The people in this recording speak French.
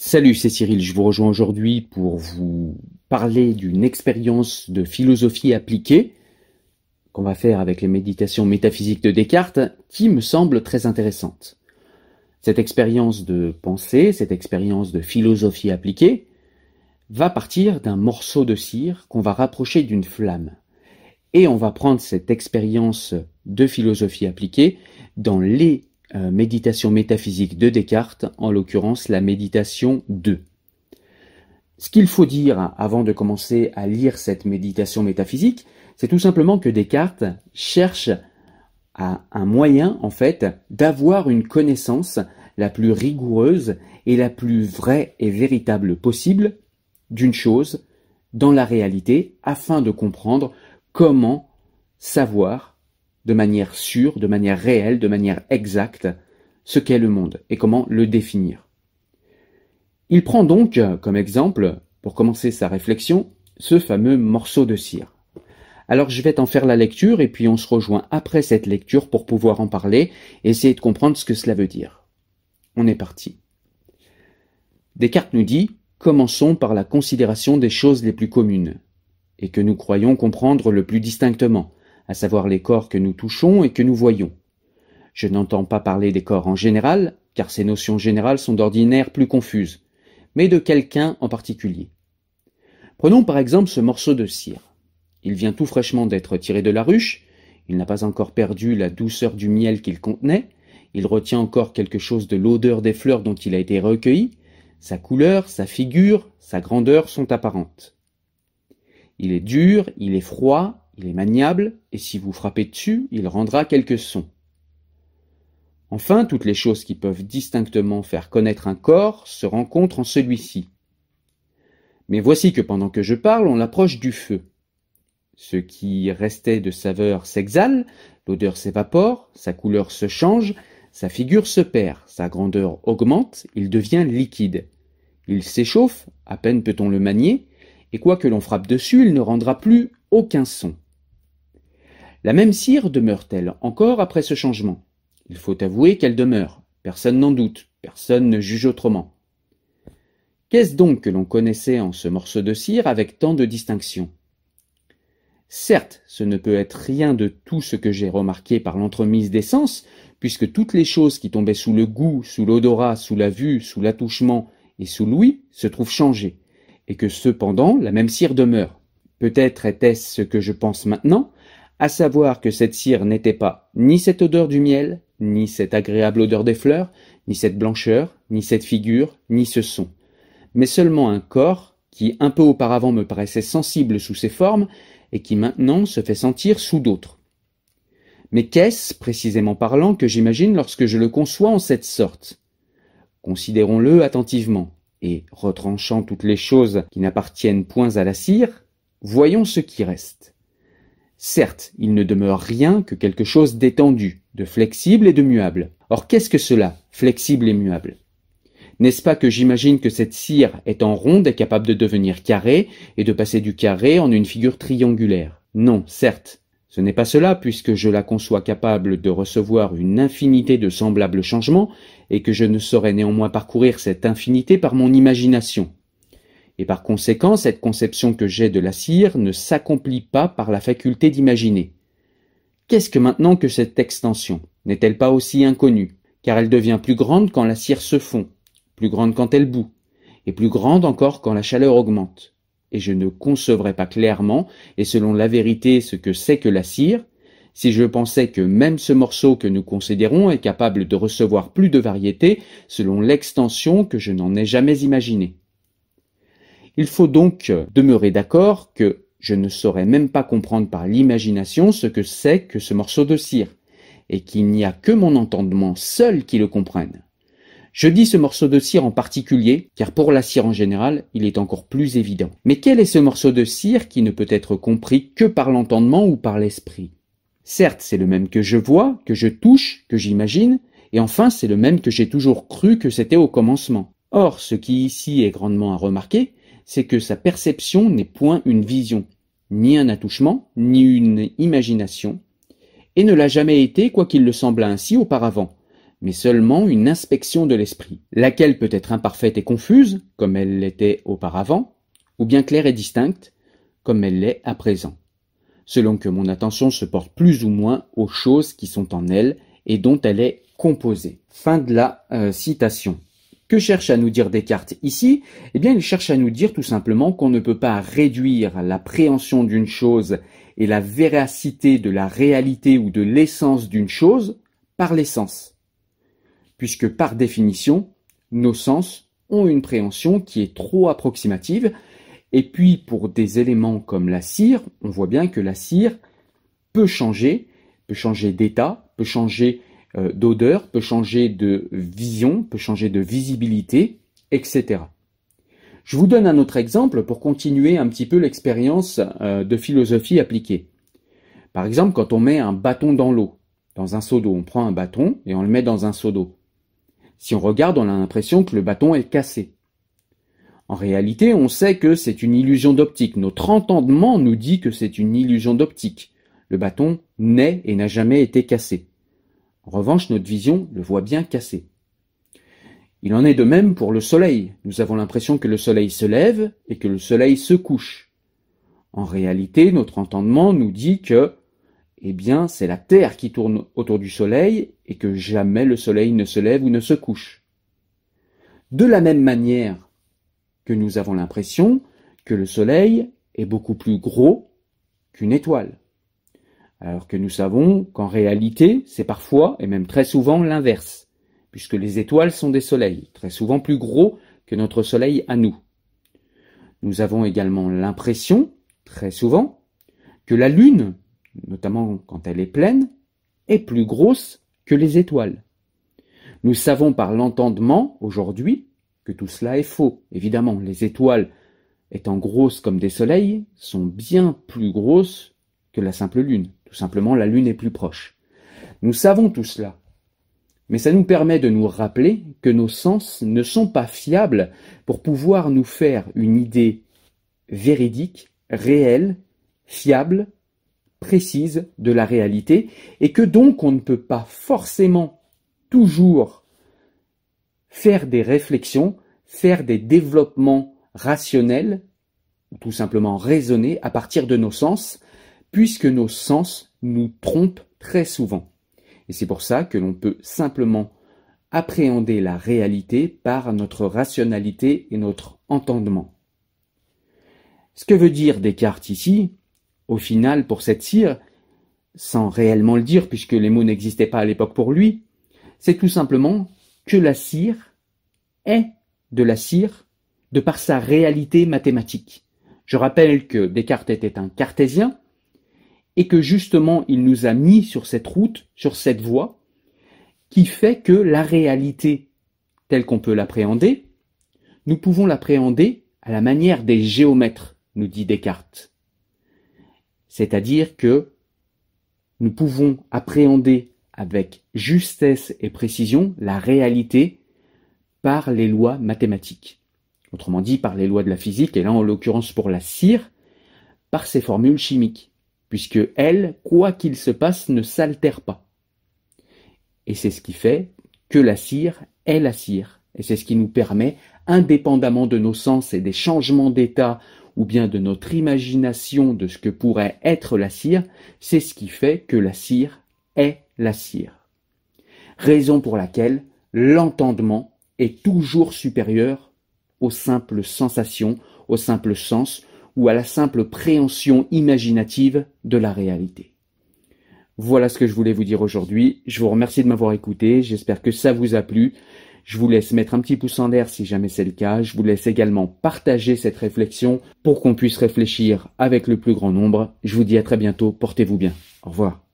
Salut, c'est Cyril, je vous rejoins aujourd'hui pour vous parler d'une expérience de philosophie appliquée qu'on va faire avec les méditations métaphysiques de Descartes qui me semble très intéressante. Cette expérience de pensée, cette expérience de philosophie appliquée va partir d'un morceau de cire qu'on va rapprocher d'une flamme. Et on va prendre cette expérience de philosophie appliquée dans les méditation métaphysique de Descartes, en l'occurrence la méditation 2. Ce qu'il faut dire avant de commencer à lire cette méditation métaphysique, c'est tout simplement que Descartes cherche à un moyen, en fait, d'avoir une connaissance la plus rigoureuse et la plus vraie et véritable possible d'une chose dans la réalité afin de comprendre comment savoir de manière sûre, de manière réelle, de manière exacte, ce qu'est le monde et comment le définir. Il prend donc comme exemple, pour commencer sa réflexion, ce fameux morceau de cire. Alors je vais t'en faire la lecture et puis on se rejoint après cette lecture pour pouvoir en parler et essayer de comprendre ce que cela veut dire. On est parti. Descartes nous dit Commençons par la considération des choses les plus communes, et que nous croyons comprendre le plus distinctement, à savoir les corps que nous touchons et que nous voyons. Je n'entends pas parler des corps en général, car ces notions générales sont d'ordinaire plus confuses, mais de quelqu'un en particulier. Prenons par exemple ce morceau de cire. Il vient tout fraîchement d'être tiré de la ruche, il n'a pas encore perdu la douceur du miel qu'il contenait, il retient encore quelque chose de l'odeur des fleurs dont il a été recueilli, sa couleur, sa figure, sa grandeur sont apparentes. Il est dur, il est froid, il est maniable, et si vous frappez dessus, il rendra quelques sons. Enfin, toutes les choses qui peuvent distinctement faire connaître un corps se rencontrent en celui-ci. Mais voici que pendant que je parle, on approche du feu. Ce qui restait de saveur s'exhale, l'odeur s'évapore, sa couleur se change, sa figure se perd, sa grandeur augmente, il devient liquide. Il s'échauffe, à peine peut-on le manier, et quoi que l'on frappe dessus, il ne rendra plus aucun son. La même cire demeure-t-elle encore après ce changement? Il faut avouer qu'elle demeure, personne n'en doute, personne ne juge autrement. Qu'est-ce donc que l'on connaissait en ce morceau de cire avec tant de distinction? Certes, ce ne peut être rien de tout ce que j'ai remarqué par l'entremise des sens, puisque toutes les choses qui tombaient sous le goût, sous l'odorat, sous la vue, sous l'attouchement et sous l'ouïe se trouvent changées, et que cependant la même cire demeure. Peut-être était-ce ce que je pense maintenant, à savoir que cette cire n'était pas ni cette odeur du miel, ni cette agréable odeur des fleurs, ni cette blancheur, ni cette figure, ni ce son, mais seulement un corps qui un peu auparavant me paraissait sensible sous ses formes, et qui maintenant se fait sentir sous d'autres. Mais qu'est-ce, précisément parlant, que j'imagine lorsque je le conçois en cette sorte? Considérons-le attentivement, et retranchant toutes les choses qui n'appartiennent point à la cire, voyons ce qui reste. Certes, il ne demeure rien que quelque chose d'étendu, de flexible et de muable. Or qu'est-ce que cela, flexible et muable? N'est-ce pas que j'imagine que cette cire étant ronde est capable de devenir carrée et de passer du carré en une figure triangulaire? Non, certes. Ce n'est pas cela puisque je la conçois capable de recevoir une infinité de semblables changements et que je ne saurais néanmoins parcourir cette infinité par mon imagination et par conséquent cette conception que j'ai de la cire ne s'accomplit pas par la faculté d'imaginer. Qu'est-ce que maintenant que cette extension? N'est-elle pas aussi inconnue? Car elle devient plus grande quand la cire se fond, plus grande quand elle bout, et plus grande encore quand la chaleur augmente. Et je ne concevrais pas clairement, et selon la vérité, ce que c'est que la cire, si je pensais que même ce morceau que nous considérons est capable de recevoir plus de variété selon l'extension que je n'en ai jamais imaginée. Il faut donc demeurer d'accord que je ne saurais même pas comprendre par l'imagination ce que c'est que ce morceau de cire, et qu'il n'y a que mon entendement seul qui le comprenne. Je dis ce morceau de cire en particulier, car pour la cire en général, il est encore plus évident. Mais quel est ce morceau de cire qui ne peut être compris que par l'entendement ou par l'esprit? Certes, c'est le même que je vois, que je touche, que j'imagine, et enfin c'est le même que j'ai toujours cru que c'était au commencement. Or, ce qui ici est grandement à remarquer, c'est que sa perception n'est point une vision, ni un attouchement, ni une imagination, et ne l'a jamais été quoiqu'il le semblât ainsi auparavant, mais seulement une inspection de l'esprit, laquelle peut être imparfaite et confuse, comme elle l'était auparavant, ou bien claire et distincte, comme elle l'est à présent, selon que mon attention se porte plus ou moins aux choses qui sont en elle et dont elle est composée. Fin de la euh, citation. Que cherche à nous dire Descartes ici Eh bien, il cherche à nous dire tout simplement qu'on ne peut pas réduire l'appréhension d'une chose et la véracité de la réalité ou de l'essence d'une chose par l'essence. Puisque par définition, nos sens ont une préhension qui est trop approximative, et puis pour des éléments comme la cire, on voit bien que la cire peut changer, peut changer d'état, peut changer d'odeur, peut changer de vision, peut changer de visibilité, etc. Je vous donne un autre exemple pour continuer un petit peu l'expérience euh, de philosophie appliquée. Par exemple, quand on met un bâton dans l'eau, dans un seau d'eau, on prend un bâton et on le met dans un seau d'eau. Si on regarde, on a l'impression que le bâton est cassé. En réalité, on sait que c'est une illusion d'optique. Notre entendement nous dit que c'est une illusion d'optique. Le bâton n'est et n'a jamais été cassé. En revanche, notre vision le voit bien cassé. Il en est de même pour le soleil. Nous avons l'impression que le soleil se lève et que le soleil se couche. En réalité, notre entendement nous dit que, eh bien, c'est la Terre qui tourne autour du soleil et que jamais le soleil ne se lève ou ne se couche. De la même manière que nous avons l'impression que le soleil est beaucoup plus gros qu'une étoile alors que nous savons qu'en réalité, c'est parfois, et même très souvent, l'inverse, puisque les étoiles sont des soleils, très souvent plus gros que notre soleil à nous. Nous avons également l'impression, très souvent, que la Lune, notamment quand elle est pleine, est plus grosse que les étoiles. Nous savons par l'entendement, aujourd'hui, que tout cela est faux. Évidemment, les étoiles, étant grosses comme des soleils, sont bien plus grosses que la simple Lune. Tout simplement, la Lune est plus proche. Nous savons tout cela. Mais ça nous permet de nous rappeler que nos sens ne sont pas fiables pour pouvoir nous faire une idée véridique, réelle, fiable, précise de la réalité, et que donc on ne peut pas forcément toujours faire des réflexions, faire des développements rationnels, ou tout simplement raisonnés à partir de nos sens, puisque nos sens nous trompent très souvent. Et c'est pour ça que l'on peut simplement appréhender la réalité par notre rationalité et notre entendement. Ce que veut dire Descartes ici, au final, pour cette cire, sans réellement le dire puisque les mots n'existaient pas à l'époque pour lui, c'est tout simplement que la cire est de la cire de par sa réalité mathématique. Je rappelle que Descartes était un cartésien, et que justement il nous a mis sur cette route, sur cette voie, qui fait que la réalité telle qu'on peut l'appréhender, nous pouvons l'appréhender à la manière des géomètres, nous dit Descartes. C'est-à-dire que nous pouvons appréhender avec justesse et précision la réalité par les lois mathématiques. Autrement dit, par les lois de la physique, et là en l'occurrence pour la cire, par ses formules chimiques puisque elle, quoi qu'il se passe, ne s'altère pas. Et c'est ce qui fait que la cire est la cire, et c'est ce qui nous permet, indépendamment de nos sens et des changements d'état, ou bien de notre imagination de ce que pourrait être la cire, c'est ce qui fait que la cire est la cire. Raison pour laquelle l'entendement est toujours supérieur aux simples sensations, aux simples sens, ou à la simple préhension imaginative de la réalité. Voilà ce que je voulais vous dire aujourd'hui. Je vous remercie de m'avoir écouté. J'espère que ça vous a plu. Je vous laisse mettre un petit pouce en l'air si jamais c'est le cas. Je vous laisse également partager cette réflexion pour qu'on puisse réfléchir avec le plus grand nombre. Je vous dis à très bientôt. Portez-vous bien. Au revoir.